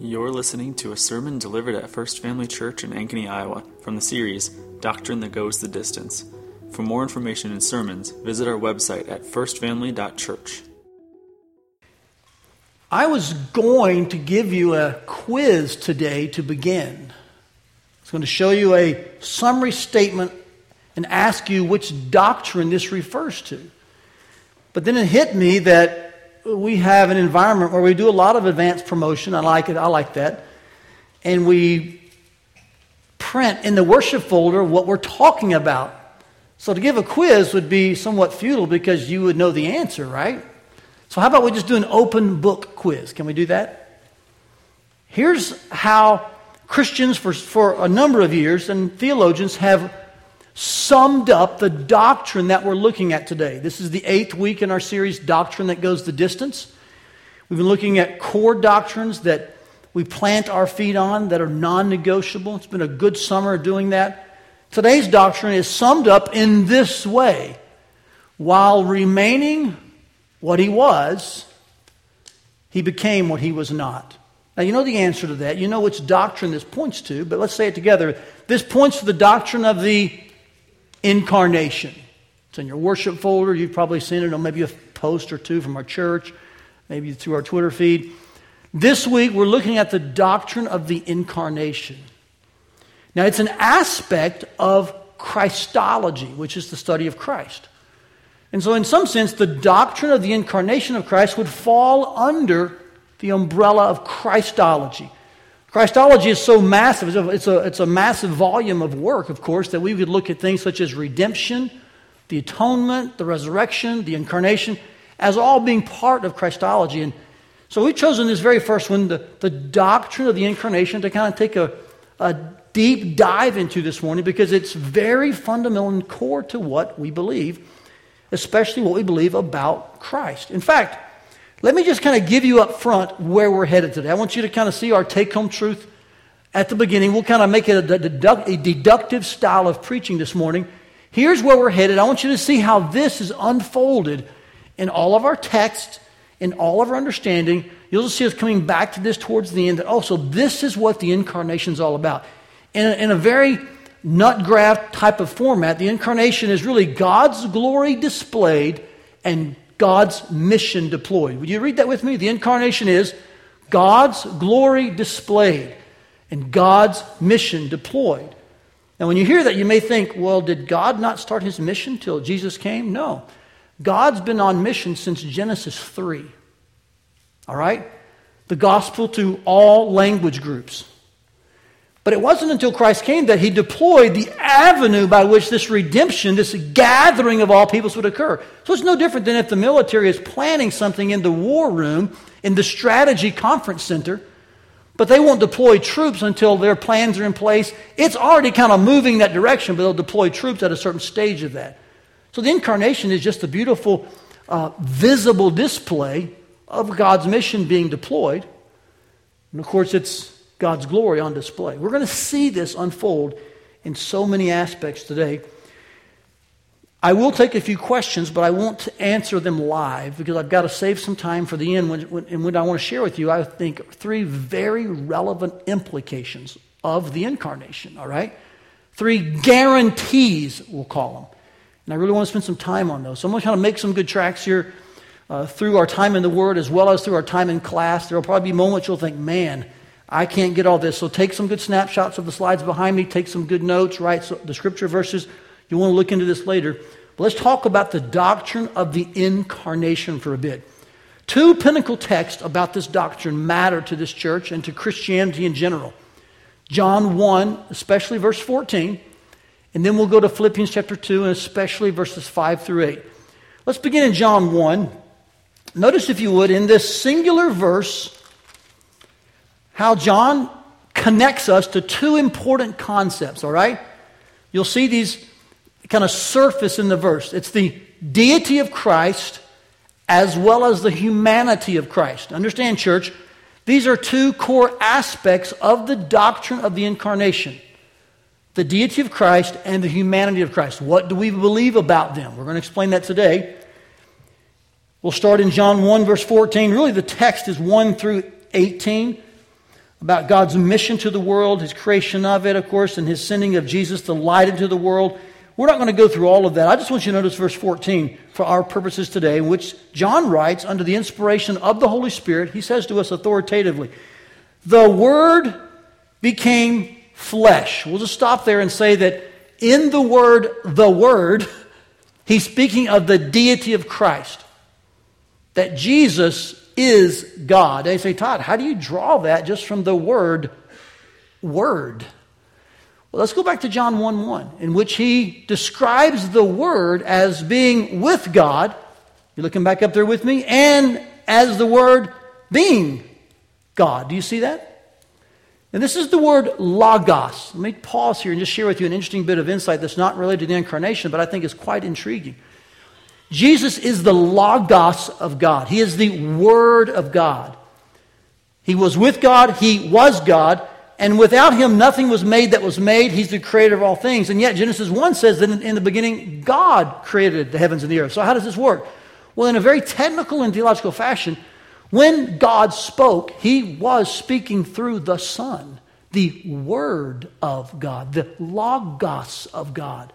You're listening to a sermon delivered at First Family Church in Ankeny, Iowa, from the series Doctrine That Goes the Distance. For more information and sermons, visit our website at firstfamily.church. I was going to give you a quiz today to begin. I was going to show you a summary statement and ask you which doctrine this refers to. But then it hit me that we have an environment where we do a lot of advanced promotion. I like it. I like that. And we print in the worship folder what we're talking about. So to give a quiz would be somewhat futile because you would know the answer, right? So how about we just do an open book quiz? Can we do that? Here's how Christians for, for a number of years and theologians have summed up the doctrine that we're looking at today. This is the eighth week in our series, Doctrine That Goes the Distance. We've been looking at core doctrines that we plant our feet on that are non negotiable. It's been a good summer doing that. Today's doctrine is summed up in this way while remaining what he was, he became what he was not. Now, you know the answer to that. You know which doctrine this points to, but let's say it together. This points to the doctrine of the incarnation. It's in your worship folder. You've probably seen it on maybe a post or two from our church, maybe through our Twitter feed. This week, we're looking at the doctrine of the incarnation. Now, it's an aspect of Christology, which is the study of Christ. And so, in some sense, the doctrine of the incarnation of Christ would fall under the umbrella of Christology. Christology is so massive, it's a, it's, a, massive volume of work, of course, that we would look at things such as redemption, the atonement, the resurrection, the incarnation, as all being part of Christology. And so we've chosen this very first one, the, the doctrine of the incarnation, to kind of take a, a deep dive into this morning because it's very fundamental and core to what we believe, especially what we believe about Christ. In fact, let me just kind of give you up front where we're headed today. I want you to kind of see our take home truth at the beginning. We'll kind of make it a, deduct, a deductive style of preaching this morning. Here's where we're headed. I want you to see how this is unfolded in all of our text, in all of our understanding. You'll see us coming back to this towards the end. That also, this is what the incarnation is all about. In a, in a very nut graft type of format, the incarnation is really God's glory displayed and God's mission deployed. Would you read that with me? The incarnation is God's glory displayed and God's mission deployed. Now, when you hear that, you may think, well, did God not start his mission till Jesus came? No. God's been on mission since Genesis 3. All right? The gospel to all language groups. But it wasn't until Christ came that he deployed the avenue by which this redemption, this gathering of all peoples would occur. So it's no different than if the military is planning something in the war room, in the strategy conference center, but they won't deploy troops until their plans are in place. It's already kind of moving that direction, but they'll deploy troops at a certain stage of that. So the incarnation is just a beautiful, uh, visible display of God's mission being deployed. And of course, it's God's glory on display. We're going to see this unfold in so many aspects today. I will take a few questions, but I won't answer them live because I've got to save some time for the end. When, when, and when I want to share with you, I think three very relevant implications of the incarnation, all right? Three guarantees, we'll call them. And I really want to spend some time on those. So I'm going to kind of make some good tracks here uh, through our time in the Word as well as through our time in class. There will probably be moments you'll think, man, I can't get all this. So take some good snapshots of the slides behind me, take some good notes, write the scripture verses. You want to look into this later. But let's talk about the doctrine of the incarnation for a bit. Two pinnacle texts about this doctrine matter to this church and to Christianity in general. John 1, especially verse 14, and then we'll go to Philippians chapter 2, and especially verses 5 through 8. Let's begin in John 1. Notice, if you would, in this singular verse, how John connects us to two important concepts, all right? You'll see these kind of surface in the verse. It's the deity of Christ as well as the humanity of Christ. Understand, church, these are two core aspects of the doctrine of the incarnation the deity of Christ and the humanity of Christ. What do we believe about them? We're going to explain that today. We'll start in John 1, verse 14. Really, the text is 1 through 18. About God's mission to the world, his creation of it, of course, and his sending of Jesus, the light into the world. We're not going to go through all of that. I just want you to notice verse 14 for our purposes today, which John writes, under the inspiration of the Holy Spirit, he says to us authoritatively, The Word became flesh. We'll just stop there and say that in the word, the Word, he's speaking of the deity of Christ. That Jesus is God. They say, Todd, how do you draw that just from the word word? Well, let's go back to John 1 1, in which he describes the Word as being with God. You're looking back up there with me? And as the Word being God. Do you see that? And this is the word logos. Let me pause here and just share with you an interesting bit of insight that's not related to the incarnation, but I think is quite intriguing. Jesus is the logos of God, He is the Word of God. He was with God, He was God, and without him, nothing was made that was made. He's the creator of all things. And yet, Genesis 1 says that in, the beginning, God created the heavens and the earth. So, how does this work? Well, in a very technical and theological fashion, when God spoke, he was speaking through the Son, the Word of God, the Logos of God.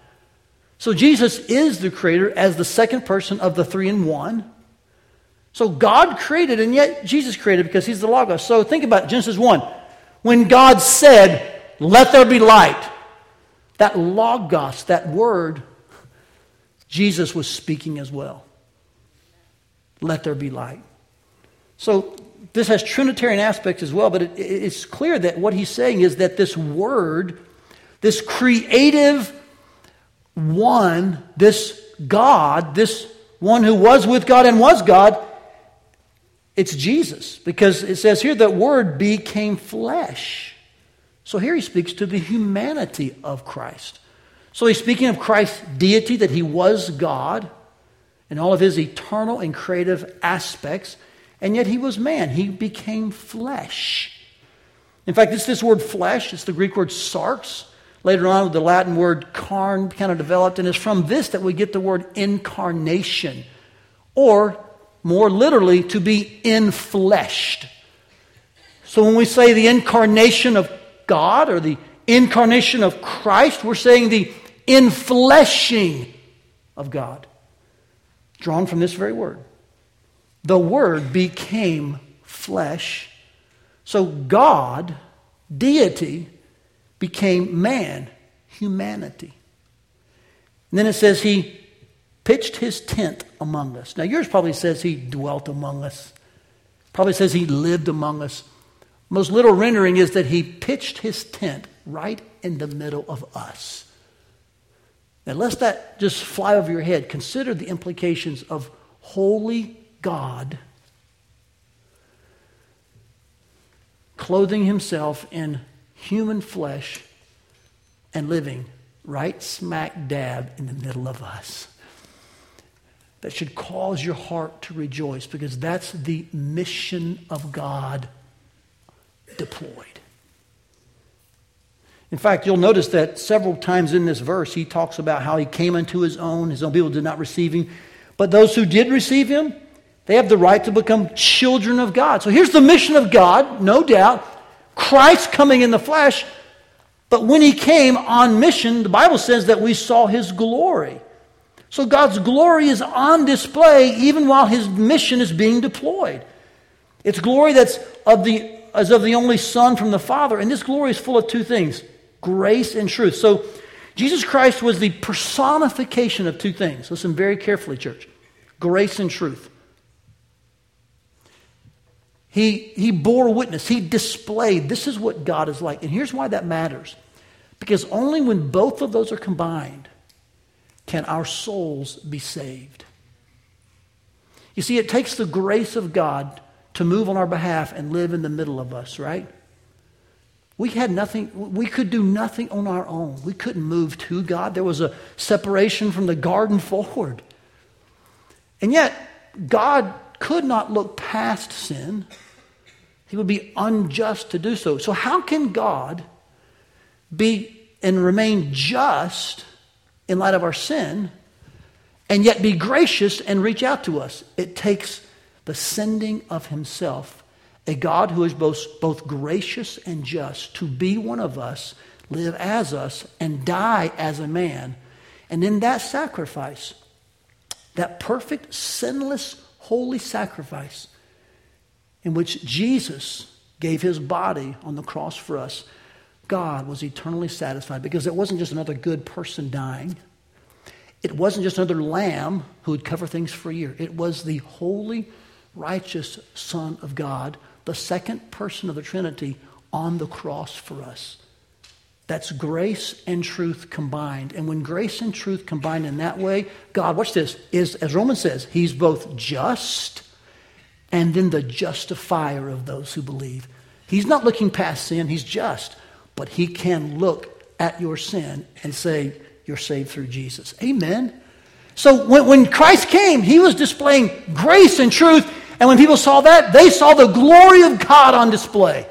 So, Jesus is the creator as the second person of the three in one. So, God created, and yet Jesus created because he's the Logos. So, think about. Genesis 1 when God said, Let there be light, that logos, that word, Jesus was speaking as well. Let there be light. So this has Trinitarian aspects as well, but it, it's clear that what he's saying is that this word, this creative one, this God, this one who was with God and was God, it's Jesus, because it says here that word became flesh. So here he speaks to the humanity of Christ. So he's speaking of Christ's deity, that he was God and all of his eternal and creative aspects, and yet he was man. He became flesh. In fact, it's this word flesh, it's the Greek word sarx. Later on, the Latin word carn kind of developed, and it's from this that we get the word incarnation, or more literally, to be infleshed. So when we say the incarnation of God or the incarnation of Christ, we're saying the infleshing of God, drawn from this very word. The Word became flesh. So God, deity, became man, humanity. And then it says he pitched his tent among us. Now, yours probably says he dwelt among us, probably says he lived among us. Most literal rendering is that he pitched his tent right in the middle of us. Now, lest that just fly over your head, consider the implications of holy God clothing himself in human flesh and living right smack dab in the middle of us that should cause your heart to rejoice because that's the mission of God deployed. In fact, you'll notice that several times in this verse, he talks about how he came unto his own, his own people did not receive him. But those who did receive him, they have the right to become children of God. So here's the mission of God, no doubt. Christ coming in the flesh. But when he came on mission, the Bible says that we saw his glory. So God's glory is on display even while his mission is being deployed. It's glory that's of the, as of the only Son from the Father. And this glory is full of two things grace and truth. So Jesus Christ was the personification of two things. Listen very carefully, church grace and truth. He, he bore witness, he displayed this is what God is like. And here's why that matters because only when both of those are combined can our souls be saved. You see, it takes the grace of God to move on our behalf and live in the middle of us, right? We had nothing, we could do nothing on our own. We couldn't move to God. There was a separation from the garden forward. And yet, God could not look past sin. He would be unjust to do so. So, how can God be and remain just in light of our sin and yet be gracious and reach out to us. It takes the sending of Himself a God who is both, both gracious and just, to be one of us, live as us, and die as a man. And in that sacrifice, that perfect, sinless, holy sacrifice, in which Jesus gave his body on the cross for us, God was eternally satisfied because it wasn't just another good person dying. It wasn't just another lamb who would cover things for a year. It was the holy, righteous Son of God, the second person of the Trinity, on the cross for us. That's grace and truth combined. And when grace and truth combine in that way, God, watch this, is, as Romans says, He's both just and then the justifier of those who believe. He's not looking past sin, He's just, but He can look at your sin and say, You're saved through Jesus. Amen. So when, when Christ came, He was displaying grace and truth. And when people saw that, they saw the glory of God on display.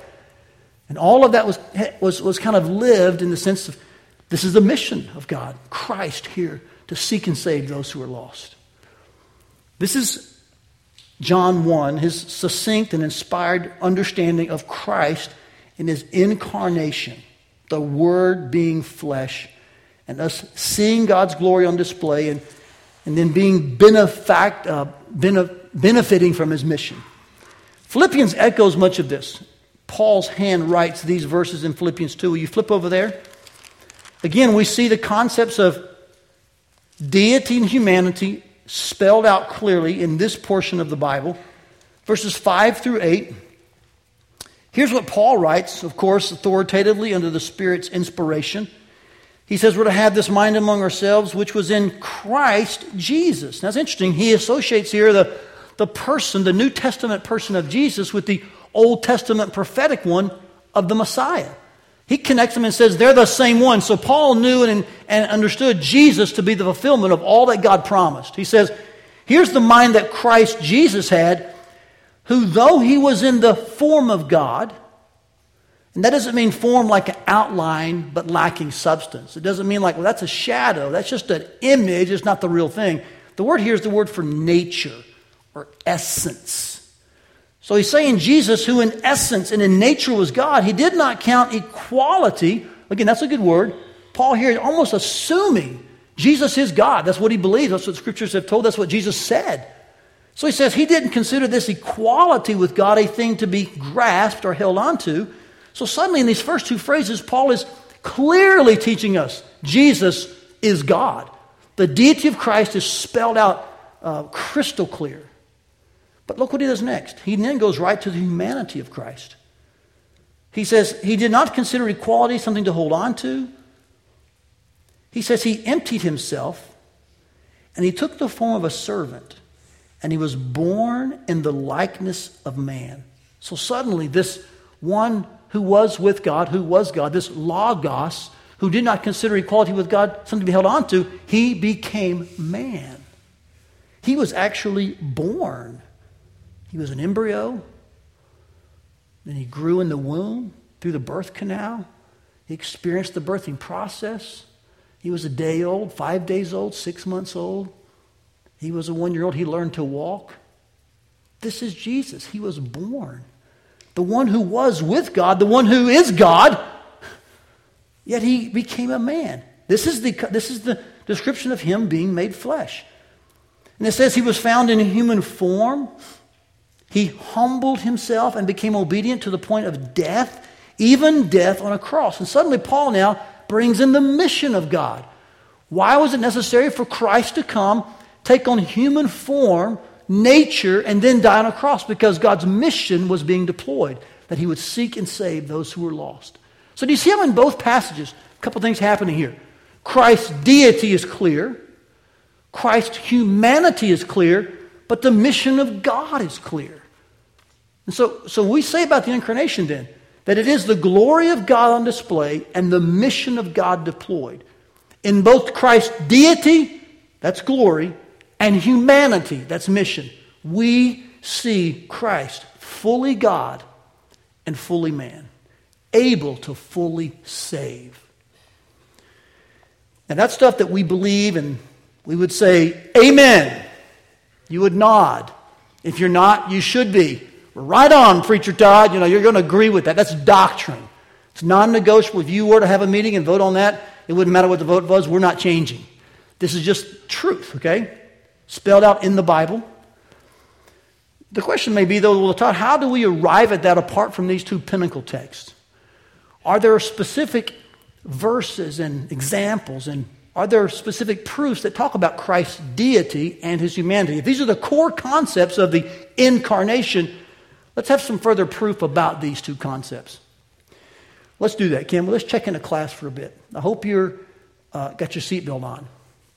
And all of that was, was, was kind of lived in the sense of this is the mission of God, Christ here to seek and save those who are lost. This is John 1, his succinct and inspired understanding of Christ in his incarnation, the Word being flesh, and us seeing God's glory on display and, and then being benefact, uh, benefiting from his mission. Philippians echoes much of this. Paul's hand writes these verses in Philippians 2. Will you flip over there? Again, we see the concepts of deity and humanity spelled out clearly in this portion of the Bible, verses 5 through 8. Here's what Paul writes, of course, authoritatively under the Spirit's inspiration. He says, We're to have this mind among ourselves, which was in Christ Jesus. Now, it's interesting. He associates here the, the person, the New Testament person of Jesus, with the Old Testament prophetic one of the Messiah. He connects them and says they're the same one. So Paul knew and, and understood Jesus to be the fulfillment of all that God promised. He says, Here's the mind that Christ Jesus had, who, though he was in the form of God, and that doesn't mean form like an outline but lacking substance. It doesn't mean like, well, that's a shadow. That's just an image. It's not the real thing. The word here is the word for nature or essence. So he's saying Jesus, who in essence and in nature was God, he did not count equality. Again, that's a good word. Paul here is almost assuming Jesus is God. That's what he believes. That's what scriptures have told. That's what Jesus said. So he says he didn't consider this equality with God a thing to be grasped or held onto. So suddenly, in these first two phrases, Paul is clearly teaching us Jesus is God. The deity of Christ is spelled out uh, crystal clear. But look what he does next. He then goes right to the humanity of Christ. He says he did not consider equality something to hold on to. He says he emptied himself and he took the form of a servant and he was born in the likeness of man. So suddenly, this one who was with God, who was God, this Logos, who did not consider equality with God something to be held on to, he became man. He was actually born. He was an embryo. Then he grew in the womb through the birth canal. He experienced the birthing process. He was a day old, five days old, six months old. He was a one year old. He learned to walk. This is Jesus. He was born. The one who was with God, the one who is God, yet he became a man. This is the, this is the description of him being made flesh. And it says he was found in human form. He humbled himself and became obedient to the point of death, even death on a cross. And suddenly, Paul now brings in the mission of God. Why was it necessary for Christ to come, take on human form, nature, and then die on a cross? Because God's mission was being deployed, that he would seek and save those who were lost. So, do you see how in both passages, a couple things happening here? Christ's deity is clear, Christ's humanity is clear, but the mission of God is clear. And so, so we say about the incarnation then that it is the glory of God on display and the mission of God deployed. In both Christ's deity, that's glory, and humanity, that's mission. We see Christ fully God and fully man, able to fully save. And that's stuff that we believe, and we would say, Amen. You would nod. If you're not, you should be. Right on, Preacher Todd. You know, you're going to agree with that. That's doctrine. It's non negotiable. If you were to have a meeting and vote on that, it wouldn't matter what the vote was. We're not changing. This is just truth, okay? Spelled out in the Bible. The question may be, though, well, Todd, how do we arrive at that apart from these two pinnacle texts? Are there specific verses and examples and are there specific proofs that talk about Christ's deity and his humanity? If these are the core concepts of the incarnation, let's have some further proof about these two concepts. Let's do that, Kim. Let's check into class for a bit. I hope you're uh, got your seatbelt on.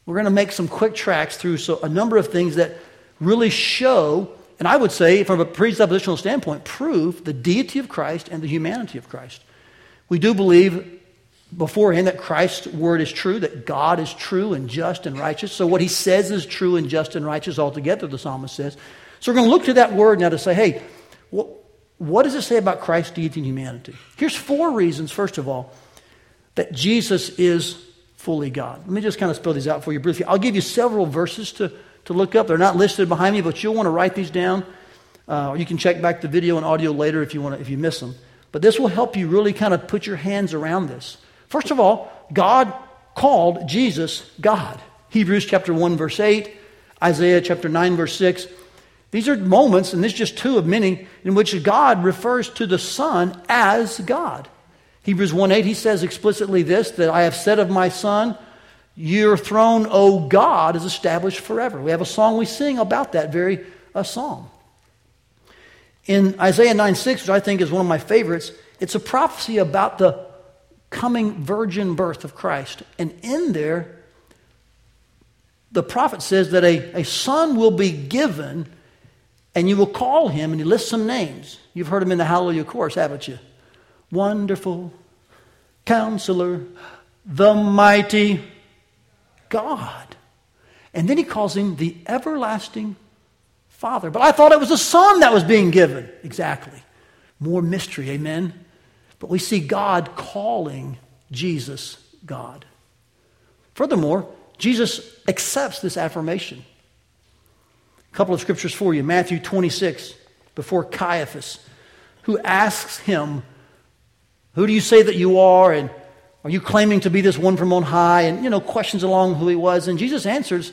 We're going to make some quick tracks through so a number of things that really show, and I would say, from a presuppositional standpoint, prove the deity of Christ and the humanity of Christ. We do believe beforehand that Christ's word is true, that God is true and just and righteous. So what he says is true and just and righteous altogether, the psalmist says. So we're going to look to that word now to say, hey, what, does it say about Christ's deity and humanity? Here's four reasons, first of all, that Jesus is fully God. Let me just kind of spell these out for you briefly. I'll give you several verses to, to look up. They're not listed behind me, but you'll want to write these down. Uh, or you can check back the video and audio later if you, want to, if you miss them. But this will help you really kind of put your hands around this. First of all, God called Jesus God. Hebrews chapter 1, verse 8, Isaiah chapter 9, verse 6. These are moments, and this is just two of many, in which God refers to the Son as God. Hebrews 1 8, he says explicitly this that I have said of my Son, Your throne, O God, is established forever. We have a song we sing about that very uh, song. In Isaiah 9 6, which I think is one of my favorites, it's a prophecy about the coming virgin birth of Christ. And in there, the prophet says that a, a son will be given and you will call him, and he lists some names. You've heard him in the Hallelujah chorus, haven't you? Wonderful, Counselor, the Mighty God. And then he calls him the Everlasting Father. But I thought it was a son that was being given. Exactly. More mystery, amen? But we see God calling Jesus God. Furthermore, Jesus accepts this affirmation. A couple of scriptures for you Matthew 26, before Caiaphas, who asks him, Who do you say that you are? And are you claiming to be this one from on high? And, you know, questions along who he was. And Jesus answers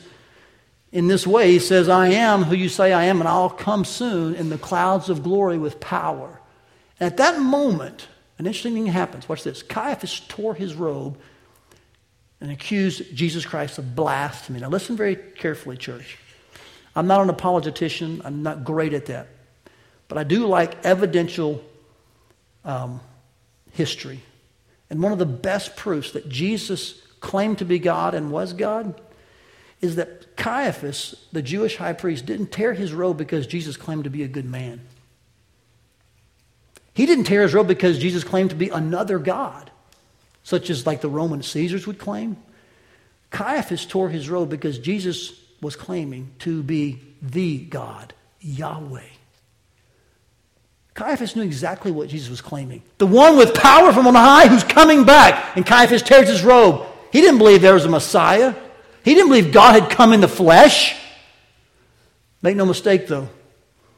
in this way He says, I am who you say I am, and I'll come soon in the clouds of glory with power. And at that moment, an interesting thing happens. Watch this. Caiaphas tore his robe and accused Jesus Christ of blasphemy. Now, listen very carefully, church. I'm not an apologetian, I'm not great at that. But I do like evidential um, history. And one of the best proofs that Jesus claimed to be God and was God is that Caiaphas, the Jewish high priest, didn't tear his robe because Jesus claimed to be a good man. He didn't tear his robe because Jesus claimed to be another God, such as like the Roman Caesars would claim. Caiaphas tore his robe because Jesus was claiming to be the God, Yahweh. Caiaphas knew exactly what Jesus was claiming. The one with power from on high who's coming back. And Caiaphas tears his robe. He didn't believe there was a Messiah. He didn't believe God had come in the flesh. Make no mistake, though.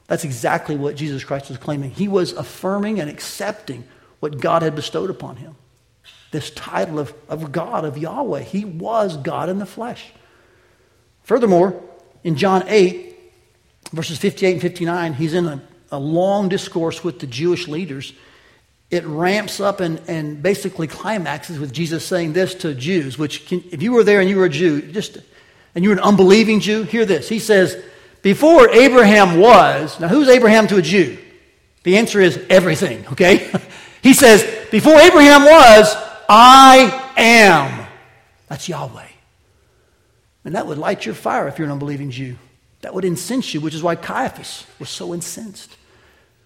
That's exactly what Jesus Christ was claiming. He was affirming and accepting what God had bestowed upon him this title of, of God, of Yahweh. He was God in the flesh. Furthermore, in John 8, verses 58 and 59, he's in a, a long discourse with the Jewish leaders. It ramps up and, and basically climaxes with Jesus saying this to Jews, which, can, if you were there and you were a Jew, just and you were an unbelieving Jew, hear this. He says, before Abraham was, now who's Abraham to a Jew? The answer is everything, okay? he says, before Abraham was, I am. That's Yahweh. And that would light your fire if you're an unbelieving Jew. That would incense you, which is why Caiaphas was so incensed,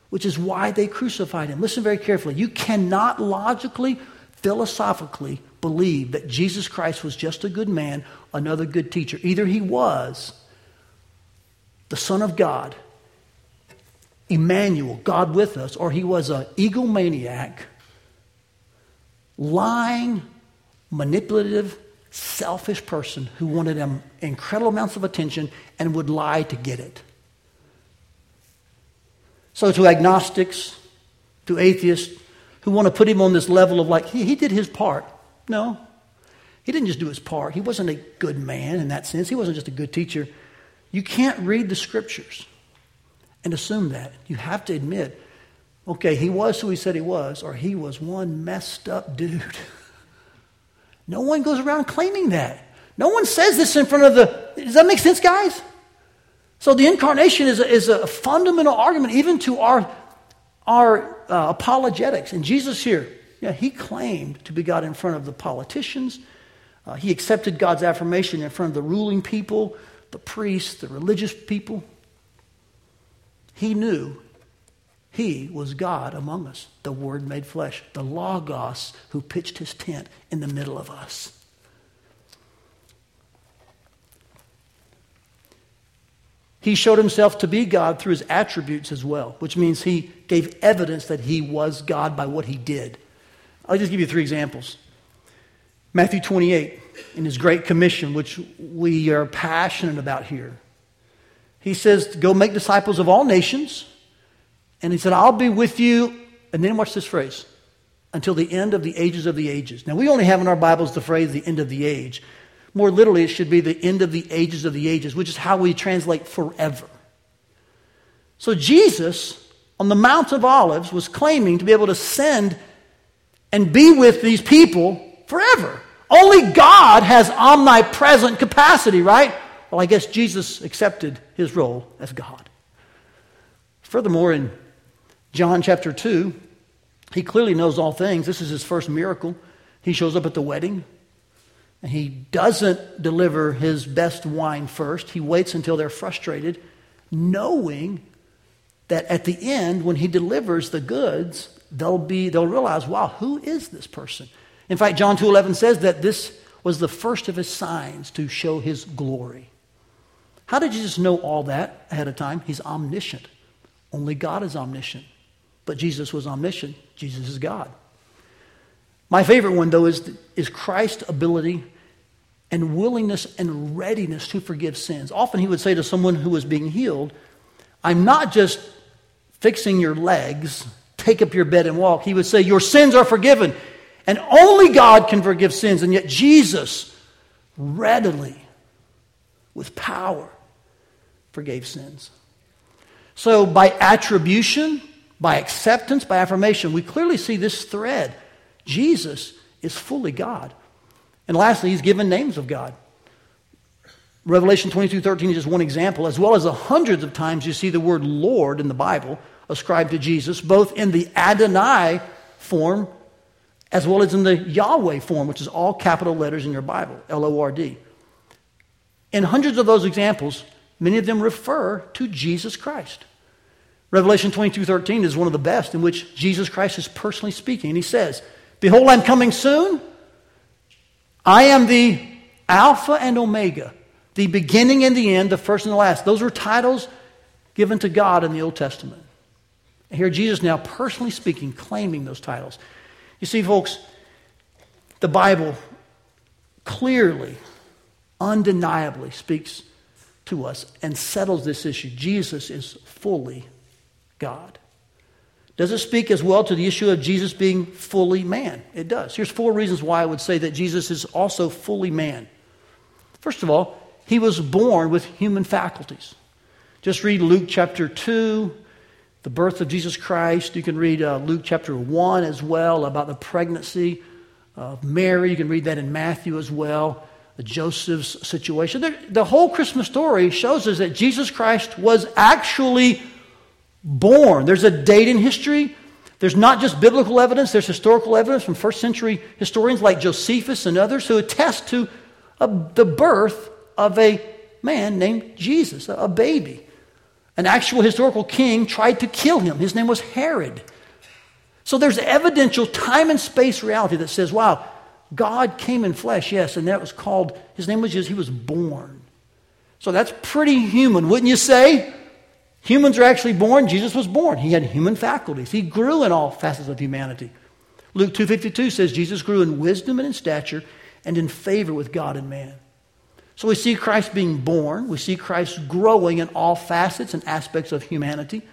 which is why they crucified him. Listen very carefully. You cannot logically, philosophically believe that Jesus Christ was just a good man, another good teacher. Either he was the Son of God, Emmanuel, God with us, or he was an egomaniac, lying, manipulative, selfish person who wanted incredible amounts of attention and would lie to get it. So, to agnostics, to atheists who want to put him on this level of like, he, he did his part. No, he didn't just do his part. He wasn't a good man in that sense, he wasn't just a good teacher. You can't read the scriptures and assume that. You have to admit, okay, he was who he said he was, or he was one messed up dude. No one goes around claiming that. No one says this in front of the. Does that make sense, guys? So the incarnation is a, is a fundamental argument even to our, our uh, apologetics. And Jesus here, yeah, he claimed to be God in front of the politicians. Uh, he accepted God's affirmation in front of the ruling people, the priests, the religious people. He knew he was God among us, the Word made flesh, the Logos who pitched his tent in the middle of us. He showed himself to be God through his attributes as well, which means he gave evidence that he was God by what he did. I'll just give you three examples. Matthew 28, in his Great Commission, which we are passionate about here, he says, Go make disciples of all nations. And he said, I'll be with you. And then watch this phrase until the end of the ages of the ages. Now, we only have in our Bibles the phrase the end of the age. More literally, it should be the end of the ages of the ages, which is how we translate forever. So, Jesus on the Mount of Olives was claiming to be able to send and be with these people forever. Only God has omnipresent capacity, right? Well, I guess Jesus accepted his role as God. Furthermore, in John chapter 2, he clearly knows all things. This is his first miracle. He shows up at the wedding, and he doesn't deliver his best wine first. He waits until they're frustrated, knowing that at the end, when he delivers the goods, they'll, be, they'll realize, wow, who is this person? In fact, John 2.11 says that this was the first of his signs to show his glory. How did Jesus know all that ahead of time? He's omniscient. Only God is omniscient. But Jesus was omniscient. Jesus is God. My favorite one, though, is, is Christ's ability and willingness and readiness to forgive sins. Often he would say to someone who was being healed, I'm not just fixing your legs, take up your bed and walk. He would say, Your sins are forgiven. And only God can forgive sins. And yet Jesus readily, with power, forgave sins. So by attribution, by acceptance, by affirmation, we clearly see this thread. Jesus is fully God. And lastly, he's given names of God. Revelation 22 13 is just one example, as well as the hundreds of times you see the word Lord in the Bible ascribed to Jesus, both in the Adonai form as well as in the Yahweh form, which is all capital letters in your Bible, L O R D. In hundreds of those examples, many of them refer to Jesus Christ. Revelation 22 13 is one of the best in which Jesus Christ is personally speaking. And he says, Behold, I'm coming soon. I am the Alpha and Omega, the beginning and the end, the first and the last. Those were titles given to God in the Old Testament. And here Jesus now personally speaking, claiming those titles. You see, folks, the Bible clearly, undeniably speaks to us and settles this issue. Jesus is fully God. Does it speak as well to the issue of Jesus being fully man? It does. Here's four reasons why I would say that Jesus is also fully man. First of all, he was born with human faculties. Just read Luke chapter 2, the birth of Jesus Christ. You can read uh, Luke chapter 1 as well about the pregnancy of Mary. You can read that in Matthew as well, Joseph's situation. The, the whole Christmas story shows us that Jesus Christ was actually born. There's a date in history. There's not just biblical evidence, there's historical evidence from first century historians like Josephus and others who attest to a, the birth of a man named Jesus, a, a baby an actual historical king tried to kill him. His name was Herod. So there's evidential time and space reality that says, wow, God came in flesh, yes, and that was called, his name was Jesus, he was born. So that's pretty human, wouldn't you say? Humans are actually born. Jesus was born. He had human faculties. He grew in all facets of humanity. Luke 2.52 says Jesus grew in wisdom and in stature and in favor with God and man. So we see Christ being born. We see Christ growing in all facets and aspects of humanity.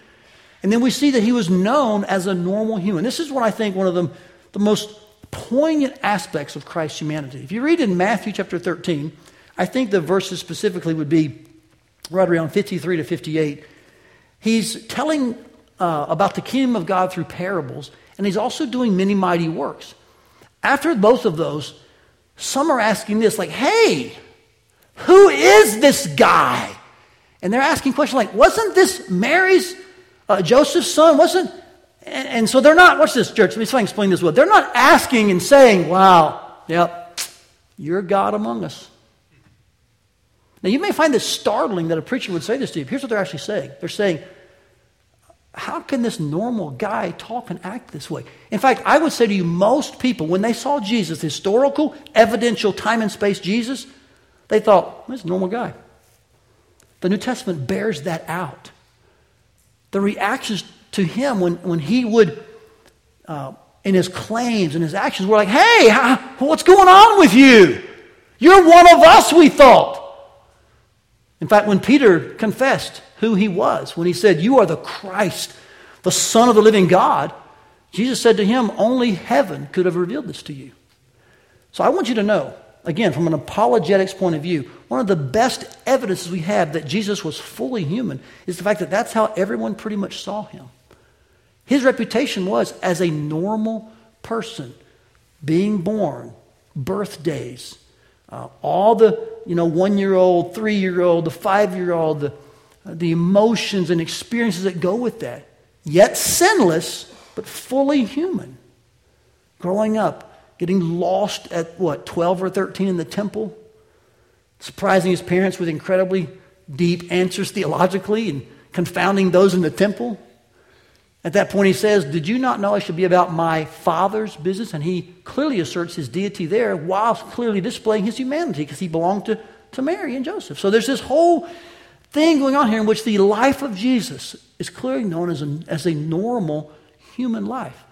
And then we see that he was known as a normal human. This is what I think one of the, the most poignant aspects of Christ's humanity. If you read in Matthew chapter 13, I think the verses specifically would be right around 53 to 58. He's telling uh, about the kingdom of God through parables, and he's also doing many mighty works. After both of those, some are asking this, like, hey, who is this guy? And they're asking questions like, wasn't this Mary's, uh, Joseph's son? Wasn't. And, and, so they're not, watch this, church, let me try and explain this well. They're not asking and saying, wow, yep, you're God among us. Now, you may find this startling that a preacher would say this to you. Here's what they're actually saying they're saying, how can this normal guy talk and act this way? In fact, I would say to you, most people, when they saw Jesus, historical, evidential, time and space Jesus, they thought, this is a normal guy. The New Testament bears that out. The reactions to him when, when he would, uh, in his claims and his actions, were like, hey, how, what's going on with you? You're one of us, we thought. In fact, when Peter confessed who he was, when he said, You are the Christ, the Son of the living God, Jesus said to him, Only heaven could have revealed this to you. So I want you to know, again, from an apologetics point of view, one of the best evidences we have that Jesus was fully human is the fact that that's how everyone pretty much saw him. His reputation was as a normal person, being born, birthdays, uh, all the you know one year old, three year old, the five year old, the, the emotions and experiences that go with that. Yet sinless, but fully human. Growing up, getting lost at what, 12 or 13 in the temple, surprising his parents with incredibly deep answers theologically and confounding those in the temple. At that point, he says, Did you not know I should be about my Father's business? And he clearly asserts his deity there while clearly displaying his humanity because he belonged to, to Mary and Joseph. So there's this whole thing going on here in which the life of Jesus is clearly known as a, as a normal human life.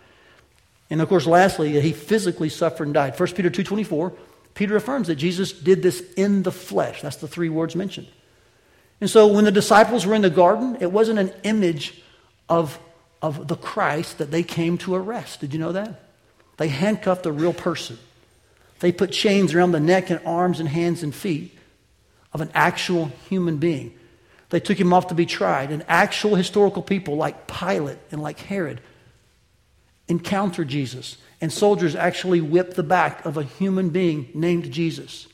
And of course, lastly, he physically suffered and died. 1 Peter 2.24, Peter affirms that Jesus did this in the flesh. That's the three words mentioned. And so when the disciples were in the garden, it wasn't an image of of the Christ that they came to arrest. Did you know that? They handcuffed a real person. They put chains around the neck and arms and hands and feet of an actual human being. They took him off to be tried. And actual historical people like Pilate and like Herod encountered Jesus. And soldiers actually whipped the back of a human being named Jesus.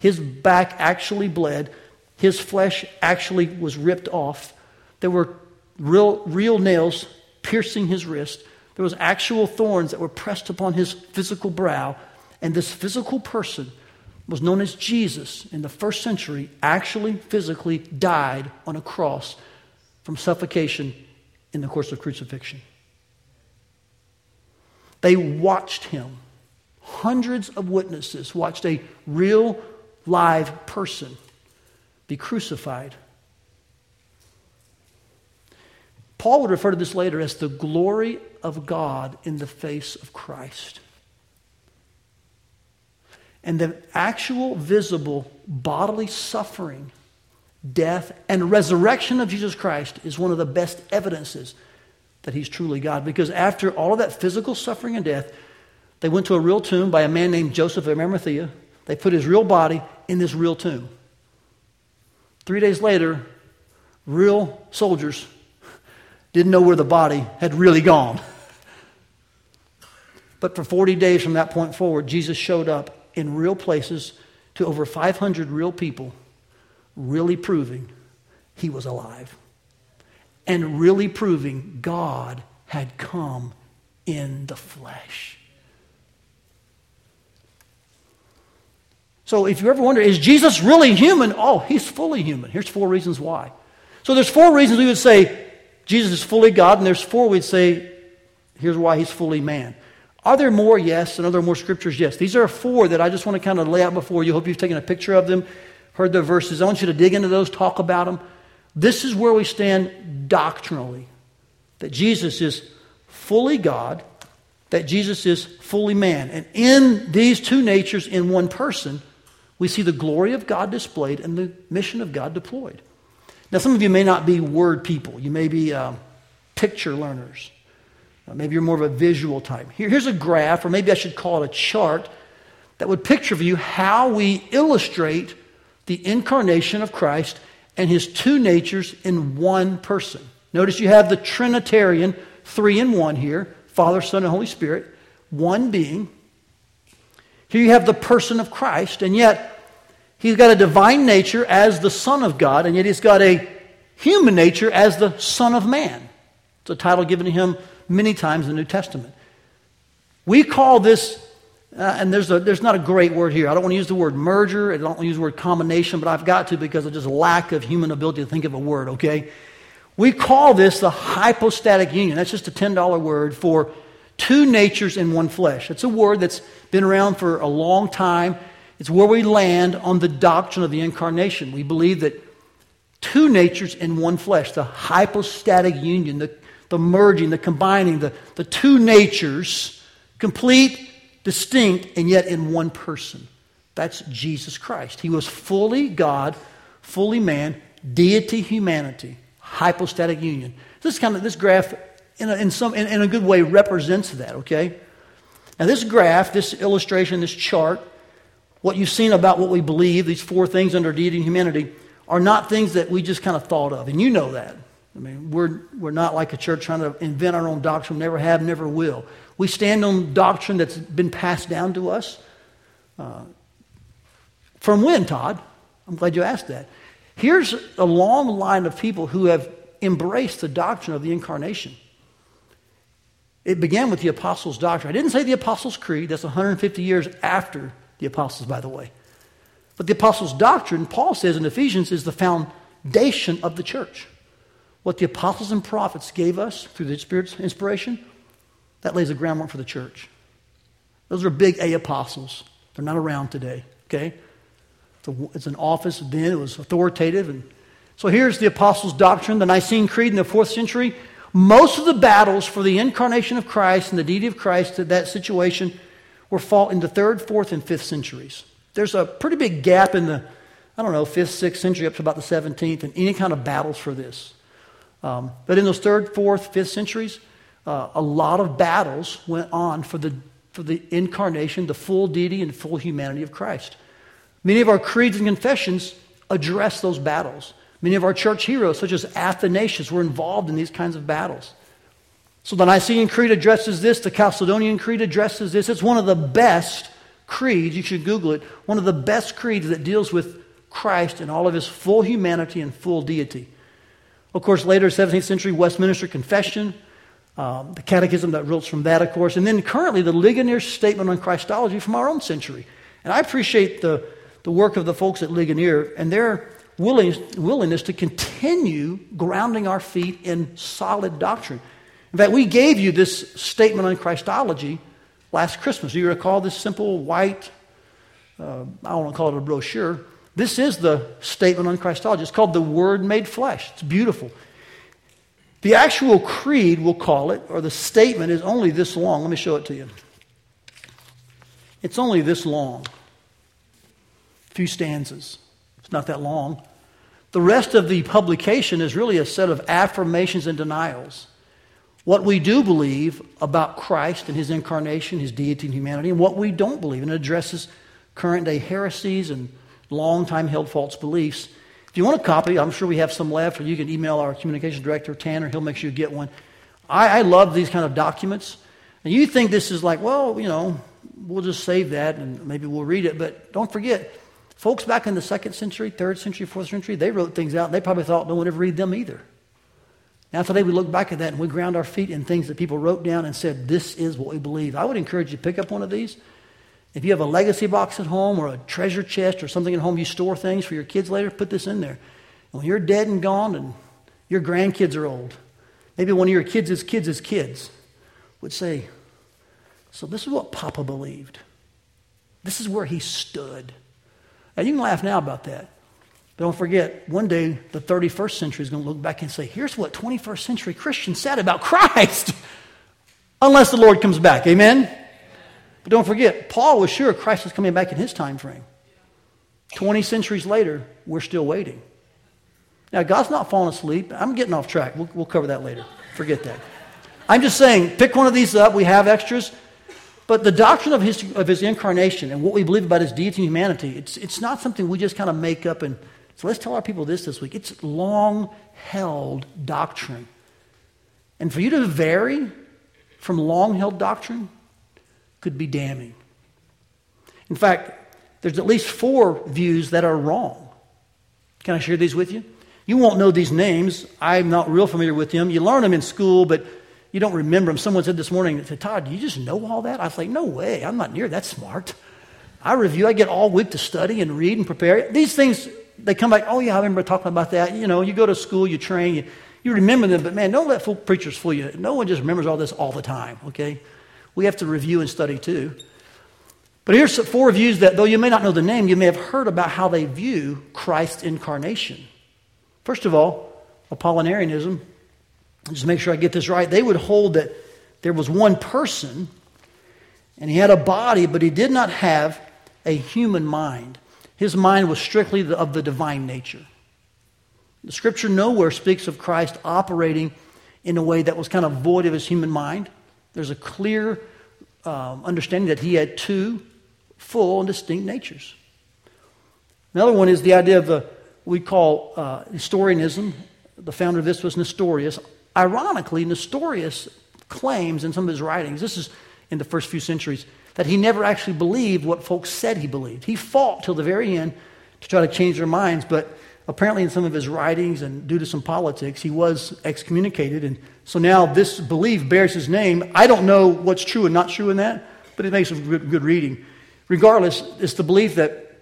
His back actually bled. His flesh actually was ripped off. There were real, real nails piercing his wrist. There was actual thorns that were pressed upon his physical brow. And this physical person was known as Jesus in the first century, actually physically died on a cross from suffocation in the course of crucifixion. They watched him. Hundreds of witnesses watched a real live person be crucified Paul would refer to this later as the glory of God in the face of Christ. And the actual visible bodily suffering, death, and resurrection of Jesus Christ is one of the best evidences that he's truly God. Because after all of that physical suffering and death, they went to a real tomb by a man named Joseph of Arimathea. They put his real body in this real tomb. Three days later, real soldiers didn't know where the body had really gone. But for 40 days from that point forward, Jesus showed up in real places to over 500 real people, really proving he was alive and really proving God had come in the flesh. So if you ever wonder, is Jesus really human? Oh, he's fully human. Here's four reasons why. So there's four reasons we would say Jesus is fully God, and there's four we'd say, here's why he's fully man. Are there more? Yes. And are there more scriptures? Yes. These are four that I just want to kind of lay out before you. Hope you've taken a picture of them, heard the verses. I want you to dig into those, talk about them. This is where we stand doctrinally that Jesus is fully God, that Jesus is fully man. And in these two natures, in one person, we see the glory of God displayed and the mission of God deployed. Now, some of you may not be word people. You may be uh, picture learners. Maybe you're more of a visual type. Here, here's a graph, or maybe I should call it a chart, that would picture for you how we illustrate the incarnation of Christ and his two natures in one person. Notice you have the Trinitarian three in one here Father, Son, and Holy Spirit, one being. Here you have the person of Christ, and yet he's got a divine nature as the Son of God, and yet he's got a human nature as the Son of Man. It's a title given to him many times in the New Testament. We call this, uh, and there's, a, there's not a great word here. I don't want to use the word merger. I don't want to use the word combination, but I've got to because of just lack of human ability to think of a word, okay? We call this the hypostatic union. That's just a $10 word for two natures in one flesh. It's a word that's been around for a long time. It's where we land on the doctrine of the incarnation. We believe that two natures in one flesh, the hypostatic union, the, the merging, the combining, the, the two natures, complete, distinct, and yet in one person. That's Jesus Christ. He was fully God, fully man, deity, humanity, hypostatic union. This kind of this graph, in a, in some in, in a good way, represents that. Okay. Now this graph, this illustration, this chart, what you've seen about what we believe, these four things under deity and humanity, are not things that we just kind of thought of, and you know that. I mean, we're, we're not like a church trying to invent our own doctrine, never have, never will. We stand on doctrine that's been passed down to us. Uh, from when, Todd? I'm glad you asked that. Here's a long line of people who have embraced the doctrine of the incarnation. It began with the Apostles' doctrine. I didn't say the Apostles' Creed, that's 150 years after the Apostles, by the way. But the Apostles' doctrine, Paul says in Ephesians, is the foundation of the church. What the apostles and prophets gave us through the Spirit's inspiration, that lays the groundwork for the church. Those are big A apostles. They're not around today, okay? It's, a, it's an office. Then it was authoritative. And so here's the apostles' doctrine, the Nicene Creed in the fourth century. Most of the battles for the incarnation of Christ and the deity of Christ, that situation, were fought in the third, fourth, and fifth centuries. There's a pretty big gap in the, I don't know, 5th, 6th century up to about the 17th and any kind of battles for this. Um, but in those third, fourth, fifth centuries, uh, a lot of battles went on for the, for the incarnation, the full deity and full humanity of Christ. Many of our creeds and confessions address those battles. Many of our church heroes, such as Athanasius, were involved in these kinds of battles. So the Nicene Creed addresses this, the Chalcedonian Creed addresses this. It's one of the best creeds, you should Google it, one of the best creeds that deals with Christ and all of his full humanity and full deity. Of course, later, 17th century Westminster Confession, um, the catechism that results from that, of course, and then currently the Ligonier Statement on Christology from our own century. And I appreciate the, the work of the folks at Ligonier and their willing, willingness to continue grounding our feet in solid doctrine. In fact, we gave you this statement on Christology last Christmas. Do you recall this simple white, uh, I don't want to call it a brochure. This is the statement on Christology. It's called the Word Made Flesh. It's beautiful. The actual creed, we'll call it, or the statement is only this long. Let me show it to you. It's only this long. A few stanzas. It's not that long. The rest of the publication is really a set of affirmations and denials what we do believe about Christ and his incarnation, his deity and humanity, and what we don't believe. And it addresses current day heresies and long time held false beliefs. If you want a copy, I'm sure we have some left, or you can email our communications director, Tanner. He'll make sure you get one. I, I love these kind of documents. And you think this is like, well, you know, we'll just save that and maybe we'll read it. But don't forget, folks back in the second century, third century, fourth century, they wrote things out. They probably thought no one ever read them either. Now, today we look back at that and we ground our feet in things that people wrote down and said, this is what we believe. I would encourage you to pick up one of these. If you have a legacy box at home or a treasure chest or something at home you store things for your kids later, put this in there. And when you're dead and gone and your grandkids are old, maybe one of your kids' kids' kids would say, So this is what Papa believed. This is where he stood. Now you can laugh now about that. But don't forget, one day the 31st century is going to look back and say, here's what 21st century Christians said about Christ. Unless the Lord comes back. Amen? But don't forget, Paul was sure Christ was coming back in his time frame. 20 centuries later, we're still waiting. Now, God's not falling asleep. I'm getting off track. We'll, we'll cover that later. Forget that. I'm just saying, pick one of these up. We have extras. But the doctrine of his, of his incarnation and what we believe about his deity and humanity, it's, it's not something we just kind of make up and so let's tell our people this this week. It's long held doctrine. And for you to vary from long held doctrine could be damning. In fact, there's at least four views that are wrong. Can I share these with you? You won't know these names. I'm not real familiar with them. You learn them in school, but you don't remember them. Someone said this morning, said, Todd, do you just know all that? I was like, no way. I'm not near that smart. I review. I get all week to study and read and prepare. These things they come back, oh, yeah, I remember talking about that. You know, you go to school, you train, you, you remember them, but man, don't let fool preachers fool you. No one just remembers all this all the time, okay? We have to review and study too. But here's four views that, though you may not know the name, you may have heard about how they view Christ's incarnation. First of all, Apollinarianism, just make sure I get this right, they would hold that there was one person and he had a body, but he did not have a human mind. His mind was strictly of the divine nature. The scripture nowhere speaks of Christ operating in a way that was kind of void of his human mind. There's a clear um, understanding that he had two full and distinct natures. Another one is the idea of the we call uh, Nestorianism. The founder of this was Nestorius. Ironically, Nestorius claims in some of his writings, this is in the first few centuries, that he never actually believed what folks said he believed. He fought till the very end to try to change their minds, but apparently in some of his writings and due to some politics, he was excommunicated. And so now this belief bears his name. I don't know what's true and not true in that, but it makes a good, good reading. Regardless, it's the belief that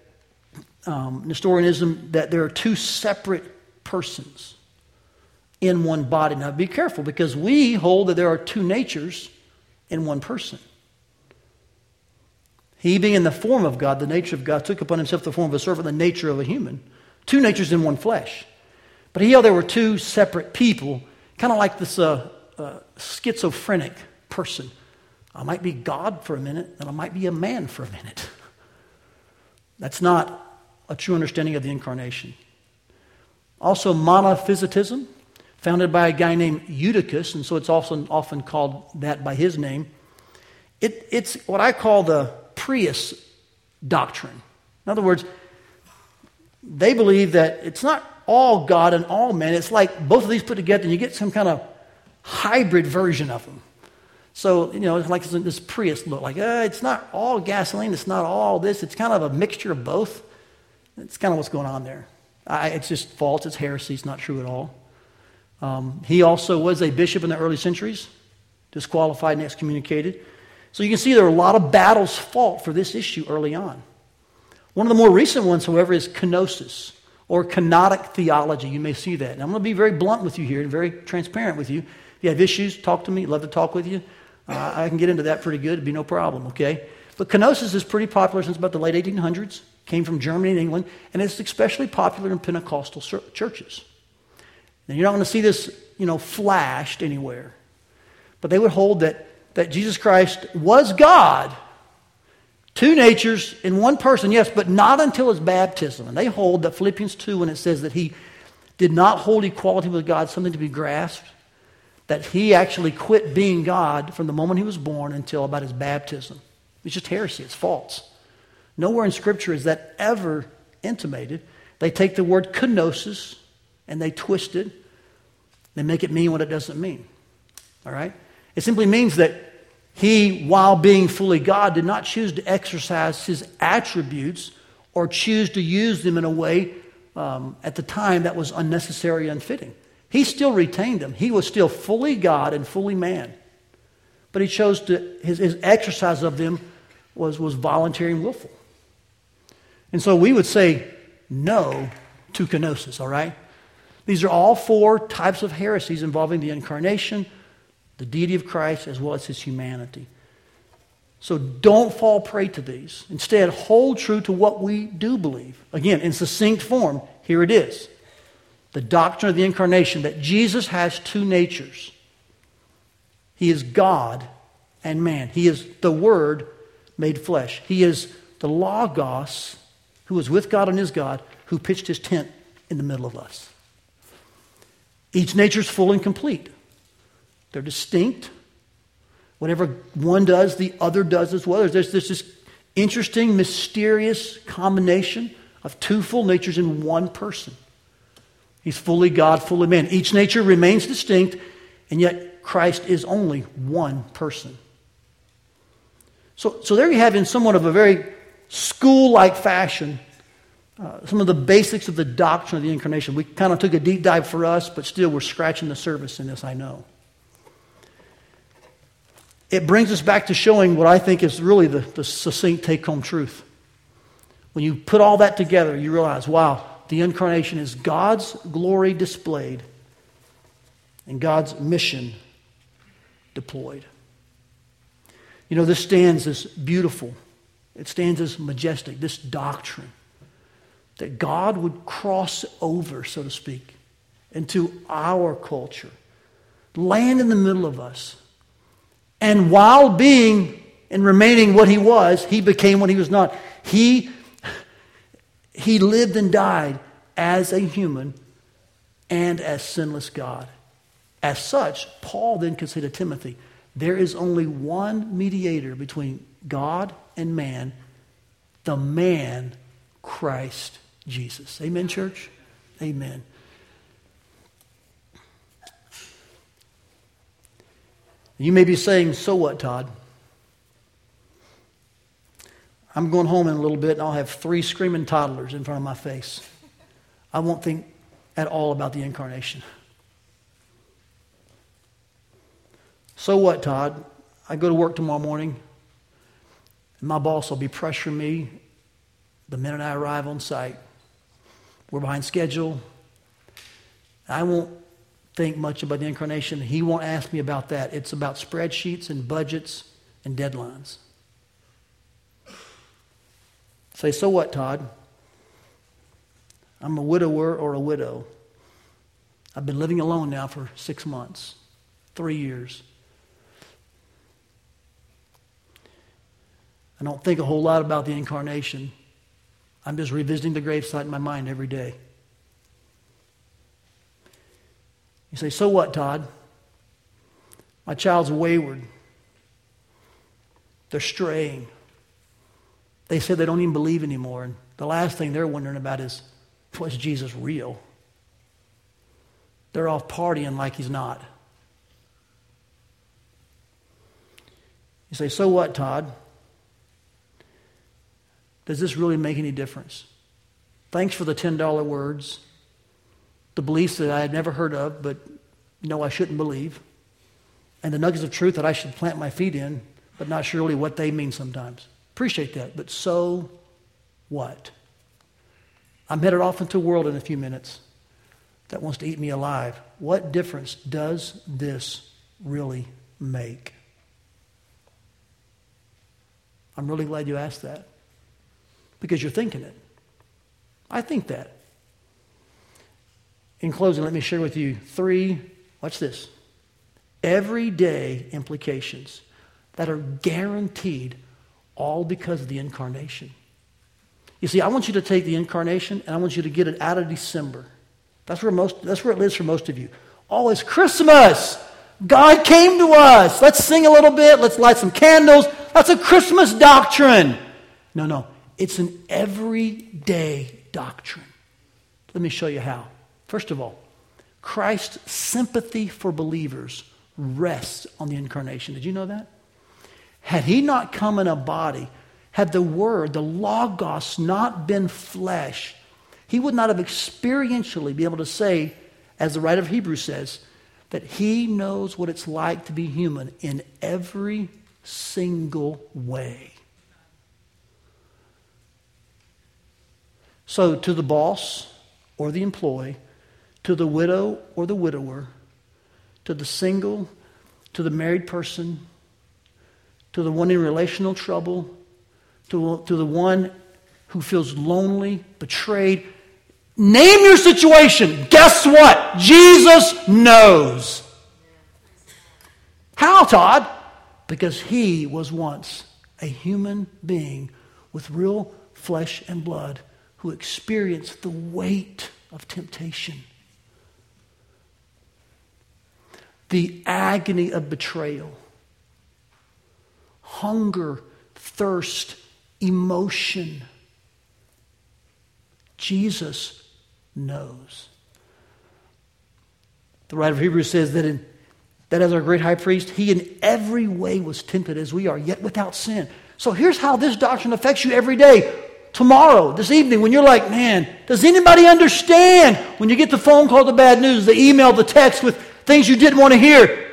um, Nestorianism, that there are two separate persons in one body. Now be careful because we hold that there are two natures in one person. He, being in the form of God, the nature of God, took upon himself the form of a servant, the nature of a human. Two natures in one flesh. But he held there were two separate people, kind of like this uh, uh, schizophrenic person. I might be God for a minute, and I might be a man for a minute. That's not a true understanding of the incarnation. Also, monophysitism, founded by a guy named Eutychus, and so it's also often called that by his name. It, it's what I call the Prius doctrine. In other words, they believe that it's not all God and all men. It's like both of these put together and you get some kind of hybrid version of them. So, you know, it's like this Prius look like, uh, it's not all gasoline, it's not all this, it's kind of a mixture of both. It's kind of what's going on there. I, it's just false, it's heresy, it's not true at all. Um, he also was a bishop in the early centuries, disqualified and excommunicated. So you can see there are a lot of battles fought for this issue early on. One of the more recent ones, however, is kenosis or kenotic theology. You may see that. And I'm going to be very blunt with you here and very transparent with you. If you have issues, talk to me. Love to talk with you. Uh, I can get into that pretty good. It'd be no problem, okay? But kenosis is pretty popular since about the late 1800s. Came from Germany and England, and it's especially popular in Pentecostal churches. Now, you're not going to see this, you know, flashed anywhere. But they would hold that that Jesus Christ was God, two natures in one person, yes, but not until his baptism. And they hold that Philippians 2, when it says that he did not hold equality with God something to be grasped, that he actually quit being God from the moment he was born until about his baptism. It's just heresy, it's false. Nowhere in Scripture is that ever intimated. They take the word kenosis and they twist it. They make it mean what it doesn't mean. All right? It simply means that he, while being fully God, did not choose to exercise his attributes or choose to use them in a way um, at the time that was unnecessary and unfitting. He still retained them. He was still fully God and fully man. But he chose to, his, his exercise of them was, was voluntary and willful. And so we would say no to kenosis, all right? These are all four types of heresies involving the incarnation, the deity of Christ as well as his humanity. So don't fall prey to these. Instead, hold true to what we do believe. Again, in succinct form, here it is the doctrine of the incarnation that Jesus has two natures. He is God and man, He is the Word made flesh. He is the Logos, who is with God and is God, who pitched his tent in the middle of us. Each nature is full and complete. They're distinct. Whatever one does, the other does as well. There's, there's this interesting, mysterious combination of two full natures in one person. He's fully God, fully man. Each nature remains distinct, and yet Christ is only one person. So, so there you have, in somewhat of a very school like fashion, uh, some of the basics of the doctrine of the incarnation. We kind of took a deep dive for us, but still we're scratching the surface in this, I know. It brings us back to showing what I think is really the, the succinct take home truth. When you put all that together, you realize, wow, the incarnation is God's glory displayed and God's mission deployed. You know, this stands as beautiful, it stands as majestic, this doctrine that God would cross over, so to speak, into our culture, land in the middle of us. And while being and remaining what he was, he became what he was not. He, he lived and died as a human and as sinless God. As such, Paul then could say to Timothy, there is only one mediator between God and man, the man Christ Jesus. Amen, church? Amen. You may be saying, So what, Todd? I'm going home in a little bit and I'll have three screaming toddlers in front of my face. I won't think at all about the incarnation. So what, Todd? I go to work tomorrow morning and my boss will be pressuring me the minute I arrive on site. We're behind schedule. I won't think much about the incarnation. He won't ask me about that. It's about spreadsheets and budgets and deadlines. Say, so what, Todd? I'm a widower or a widow. I've been living alone now for six months, three years. I don't think a whole lot about the incarnation. I'm just revisiting the gravesite in my mind every day. You say, So what, Todd? My child's wayward. They're straying. They say they don't even believe anymore. And the last thing they're wondering about is, was Jesus real? They're off partying like he's not. You say, So what, Todd? Does this really make any difference? Thanks for the $10 words the beliefs that I had never heard of, but know I shouldn't believe, and the nuggets of truth that I should plant my feet in, but not surely what they mean sometimes. Appreciate that, but so what? I'm headed off into a world in a few minutes that wants to eat me alive. What difference does this really make? I'm really glad you asked that because you're thinking it. I think that. In closing, let me share with you three, watch this, everyday implications that are guaranteed all because of the incarnation. You see, I want you to take the incarnation and I want you to get it out of December. That's where, most, that's where it lives for most of you. Oh, it's Christmas. God came to us. Let's sing a little bit. Let's light some candles. That's a Christmas doctrine. No, no. It's an everyday doctrine. Let me show you how. First of all, Christ's sympathy for believers rests on the incarnation. Did you know that? Had he not come in a body, had the Word, the Logos, not been flesh, he would not have experientially be able to say, as the writer of Hebrews says, that he knows what it's like to be human in every single way. So, to the boss or the employee, to the widow or the widower, to the single, to the married person, to the one in relational trouble, to, to the one who feels lonely, betrayed. Name your situation. Guess what? Jesus knows. How, Todd? Because he was once a human being with real flesh and blood who experienced the weight of temptation the agony of betrayal, hunger, thirst, emotion. Jesus knows. The writer of Hebrews says that, in, that as our great high priest, he in every way was tempted as we are, yet without sin. So here's how this doctrine affects you every day. Tomorrow, this evening, when you're like, man, does anybody understand? When you get the phone call, the bad news, the email, the text with things you didn't want to hear.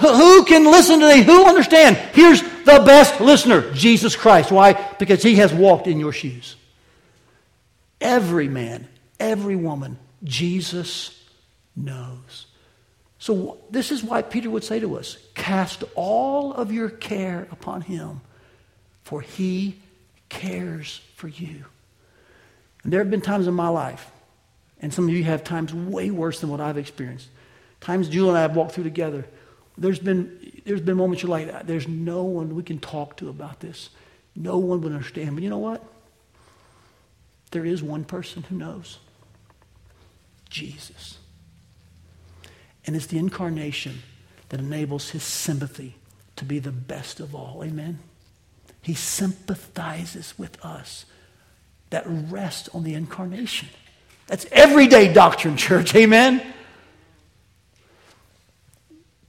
Who can listen to me? Who understand? Here's the best listener, Jesus Christ. Why? Because he has walked in your shoes. Every man, every woman, Jesus knows. So, this is why Peter would say to us cast all of your care upon him, for he cares for you. And there have been times in my life, and some of you have times way worse than what I've experienced. Times Julie and I have walked through together. There's been, there's been moments you're like, there's no one we can talk to about this. No one would understand. But you know what? There is one person who knows Jesus. And it's the incarnation that enables his sympathy to be the best of all. Amen? He sympathizes with us. That rests on the incarnation. That's everyday doctrine, church. Amen?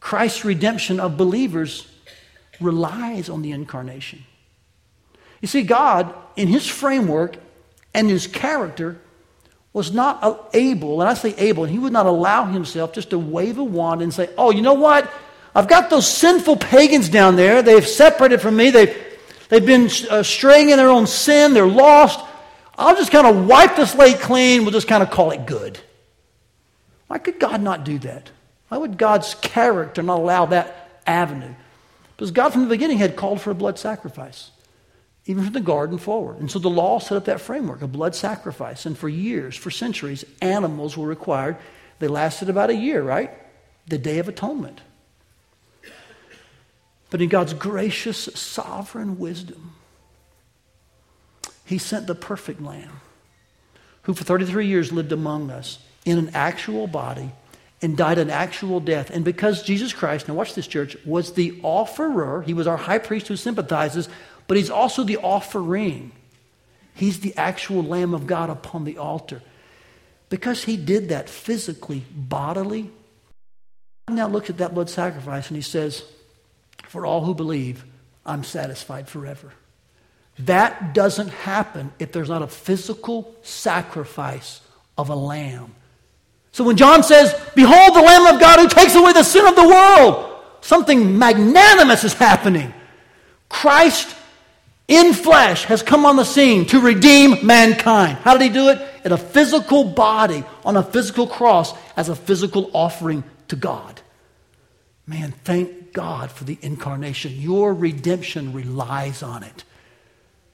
Christ's redemption of believers relies on the incarnation. You see, God, in his framework and his character, was not able, and I say able, he would not allow himself just to wave a wand and say, Oh, you know what? I've got those sinful pagans down there. They've separated from me. They've, they've been uh, straying in their own sin. They're lost. I'll just kind of wipe the slate clean. We'll just kind of call it good. Why could God not do that? Why would God's character not allow that avenue? Because God from the beginning had called for a blood sacrifice, even from the garden forward. And so the law set up that framework, a blood sacrifice. And for years, for centuries, animals were required. They lasted about a year, right? The Day of Atonement. But in God's gracious, sovereign wisdom, He sent the perfect Lamb, who for 33 years lived among us in an actual body and died an actual death. And because Jesus Christ, now watch this, church, was the offerer, he was our high priest who sympathizes, but he's also the offering. He's the actual Lamb of God upon the altar. Because he did that physically, bodily, God now looks at that blood sacrifice and he says, For all who believe, I'm satisfied forever. That doesn't happen if there's not a physical sacrifice of a lamb so when John says, Behold the Lamb of God who takes away the sin of the world, something magnanimous is happening. Christ in flesh has come on the scene to redeem mankind. How did he do it? In a physical body, on a physical cross, as a physical offering to God. Man, thank God for the incarnation. Your redemption relies on it.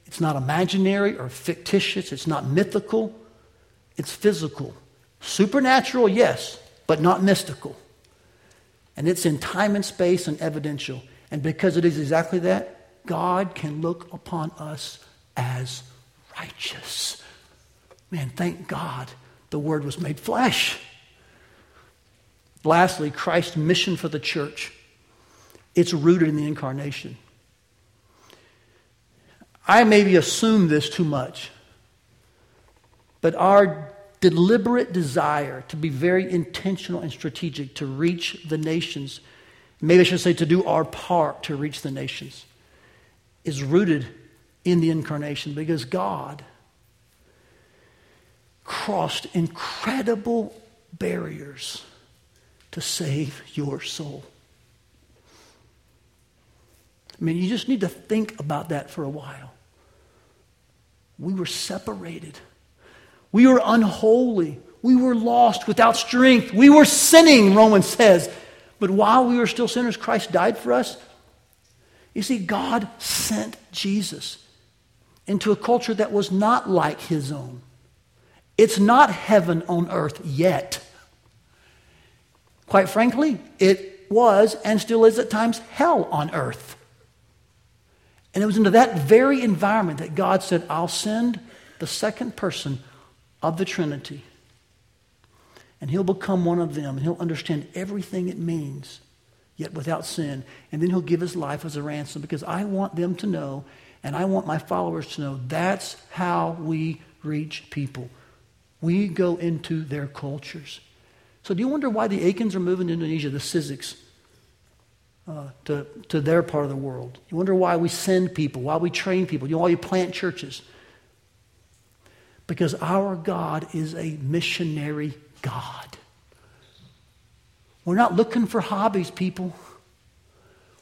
It's not imaginary or fictitious, it's not mythical, it's physical. Supernatural, yes, but not mystical. And it's in time and space and evidential. And because it is exactly that, God can look upon us as righteous. Man, thank God the Word was made flesh. Lastly, Christ's mission for the church. It's rooted in the incarnation. I maybe assume this too much, but our deliberate desire to be very intentional and strategic to reach the nations, maybe I should say to do our part to reach the nations, is rooted in the incarnation because God crossed incredible barriers to save your soul. I mean, you just need to think about that for a while. We were separated we were unholy. We were lost without strength. We were sinning, Romans says. But while we were still sinners, Christ died for us. You see, God sent Jesus into a culture that was not like his own. It's not heaven on earth yet. Quite frankly, it was and still is at times hell on earth. And it was into that very environment that God said, I'll send the second person of the Trinity. and he'll become one of them, and he'll understand everything it means, yet without sin. And then he'll give his life as a ransom because I want them to know, and I want my followers to know that's how we reach people. We go into their cultures. So, do you wonder why the Aikens are moving to Indonesia, the Siziks, uh, to, to their part of the world? You wonder why we send people, why we train people, you know, why we plant churches. Because our God is a missionary God. We're not looking for hobbies, people.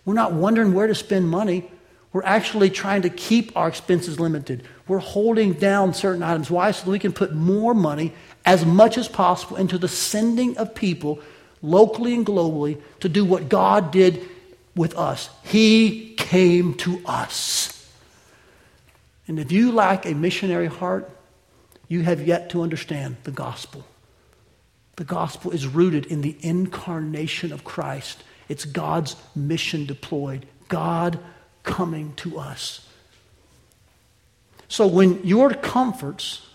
We're not wondering where to spend money. We're actually trying to keep our expenses limited. We're holding down certain items. Why? So we can put more money, as much as possible, into the sending of people locally and globally to do what God did with us. He came to us. And if you lack a missionary heart, you have yet to understand the gospel. The gospel is rooted in the incarnation of Christ. It's God's mission deployed, God coming to us. So when your comforts,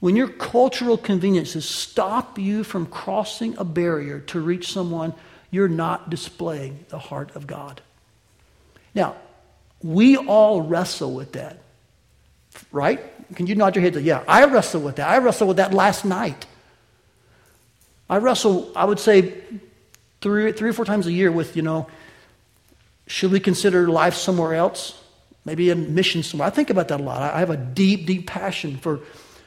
when your cultural conveniences stop you from crossing a barrier to reach someone, you're not displaying the heart of God. Now, we all wrestle with that, right? Can you nod your head yeah, I wrestle with that. I wrestled with that last night. I wrestle, I would say, three, three or four times a year with, you know, should we consider life somewhere else? Maybe a mission somewhere. I think about that a lot. I have a deep, deep passion for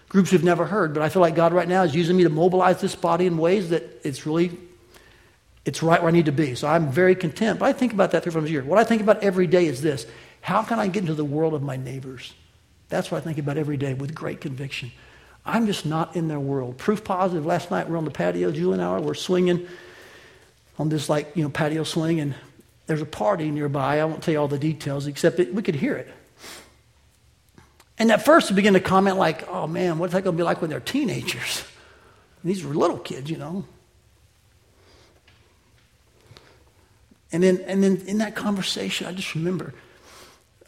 groups we've never heard, but I feel like God right now is using me to mobilize this body in ways that it's really, it's right where I need to be. So I'm very content. But I think about that three times a year. What I think about every day is this how can I get into the world of my neighbors? That's what I think about every day with great conviction. I'm just not in their world. Proof positive, last night we're on the patio, Julie and I, we're swinging on this like, you know, patio swing, and there's a party nearby. I won't tell you all the details, except that we could hear it. And at first we began to comment like, oh man, what's that going to be like when they're teenagers? And these were little kids, you know. And then, and then in that conversation, I just remember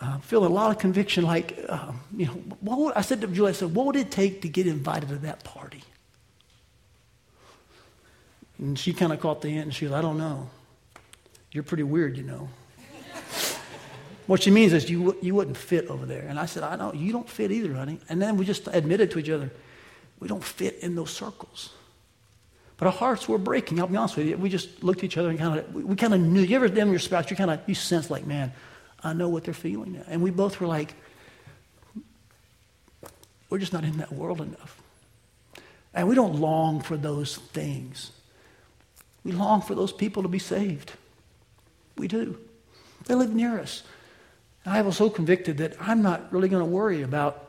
uh, feeling a lot of conviction. Like, uh, you know, what would, I said to Julie, I said, what would it take to get invited to that party? And she kind of caught the hint and she goes, I don't know. You're pretty weird, you know. what she means is you, you wouldn't fit over there. And I said, I don't, you don't fit either, honey. And then we just admitted to each other, we don't fit in those circles. But our hearts were breaking, I'll be honest with you. We just looked at each other and kind of, we kind of knew. You ever them your spouse, you kind of, you sense like, man, I know what they're feeling now. And we both were like, we're just not in that world enough. And we don't long for those things. We long for those people to be saved. We do. They live near us. And I was so convicted that I'm not really going to worry about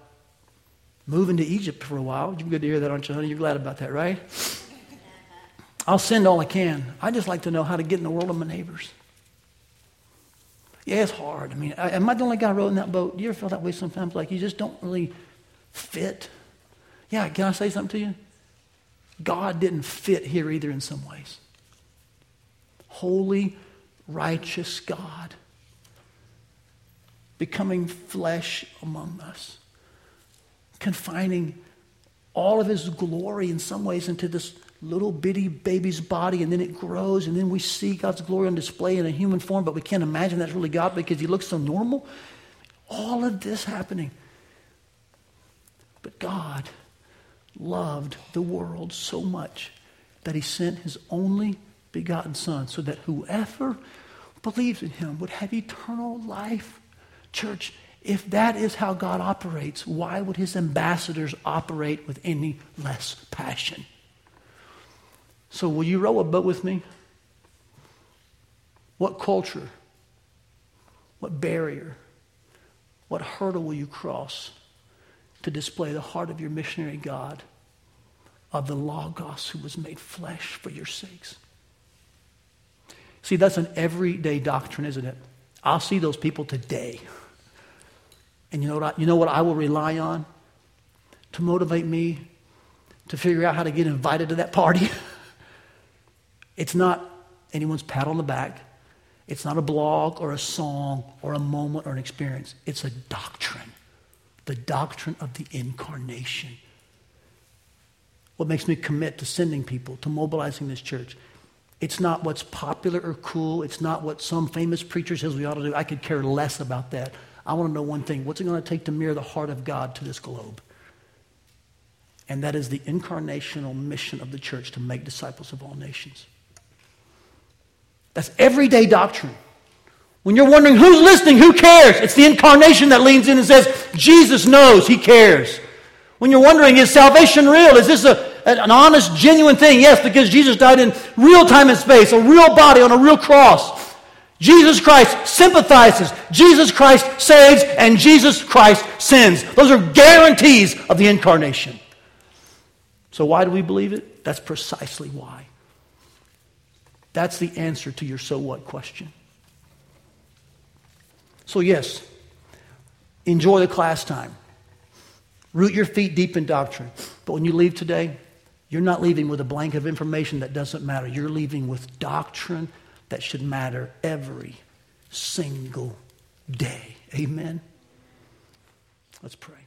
moving to Egypt for a while. You're good to hear that, aren't you, honey? You're glad about that, right? I'll send all I can. I just like to know how to get in the world of my neighbors. Yeah, it's hard. I mean, I, am I the only guy rowing that boat? Do you ever feel that way sometimes? Like you just don't really fit? Yeah, can I say something to you? God didn't fit here either in some ways. Holy, righteous God becoming flesh among us, confining all of his glory in some ways into this little bitty baby's body, and then it grows, and then we see God's glory on display in a human form, but we can't imagine that's really God because he looks so normal. All of this happening. But God loved the world so much that he sent his only begotten Son so that whoever believes in him would have eternal life. Church, if that is how God operates, why would his ambassadors operate with any less passion? So, will you row a boat with me? What culture, what barrier, what hurdle will you cross to display the heart of your missionary God, of the Logos who was made flesh for your sakes? See, that's an everyday doctrine, isn't it? I'll see those people today. And you know what I, you know what I will rely on to motivate me to figure out how to get invited to that party? It's not anyone's pat on the back. It's not a blog or a song or a moment or an experience. It's a doctrine. The doctrine of the incarnation. what makes me commit to sending people, to mobilizing this church. It's not what's popular or cool. It's not what some famous preacher says we ought to do. I could care less about that. I want to know one thing what's it going to take to mirror the heart of God to this globe? And that is the incarnational mission of the church to make disciples of all nations. That's everyday doctrine. When you're wondering who's listening, who cares? It's the incarnation that leans in and says, Jesus knows, he cares. When you're wondering, is salvation real? Is this a, an honest, genuine thing? Yes, because Jesus died in real time and space, a real body on a real cross. Jesus Christ sympathizes, Jesus Christ saves, and Jesus Christ sins. Those are guarantees of the incarnation. So, why do we believe it? That's precisely why. That's the answer to your so what question. So, yes, enjoy the class time. Root your feet deep in doctrine. But when you leave today, you're not leaving with a blank of information that doesn't matter. You're leaving with doctrine that should matter every single day. Amen? Let's pray.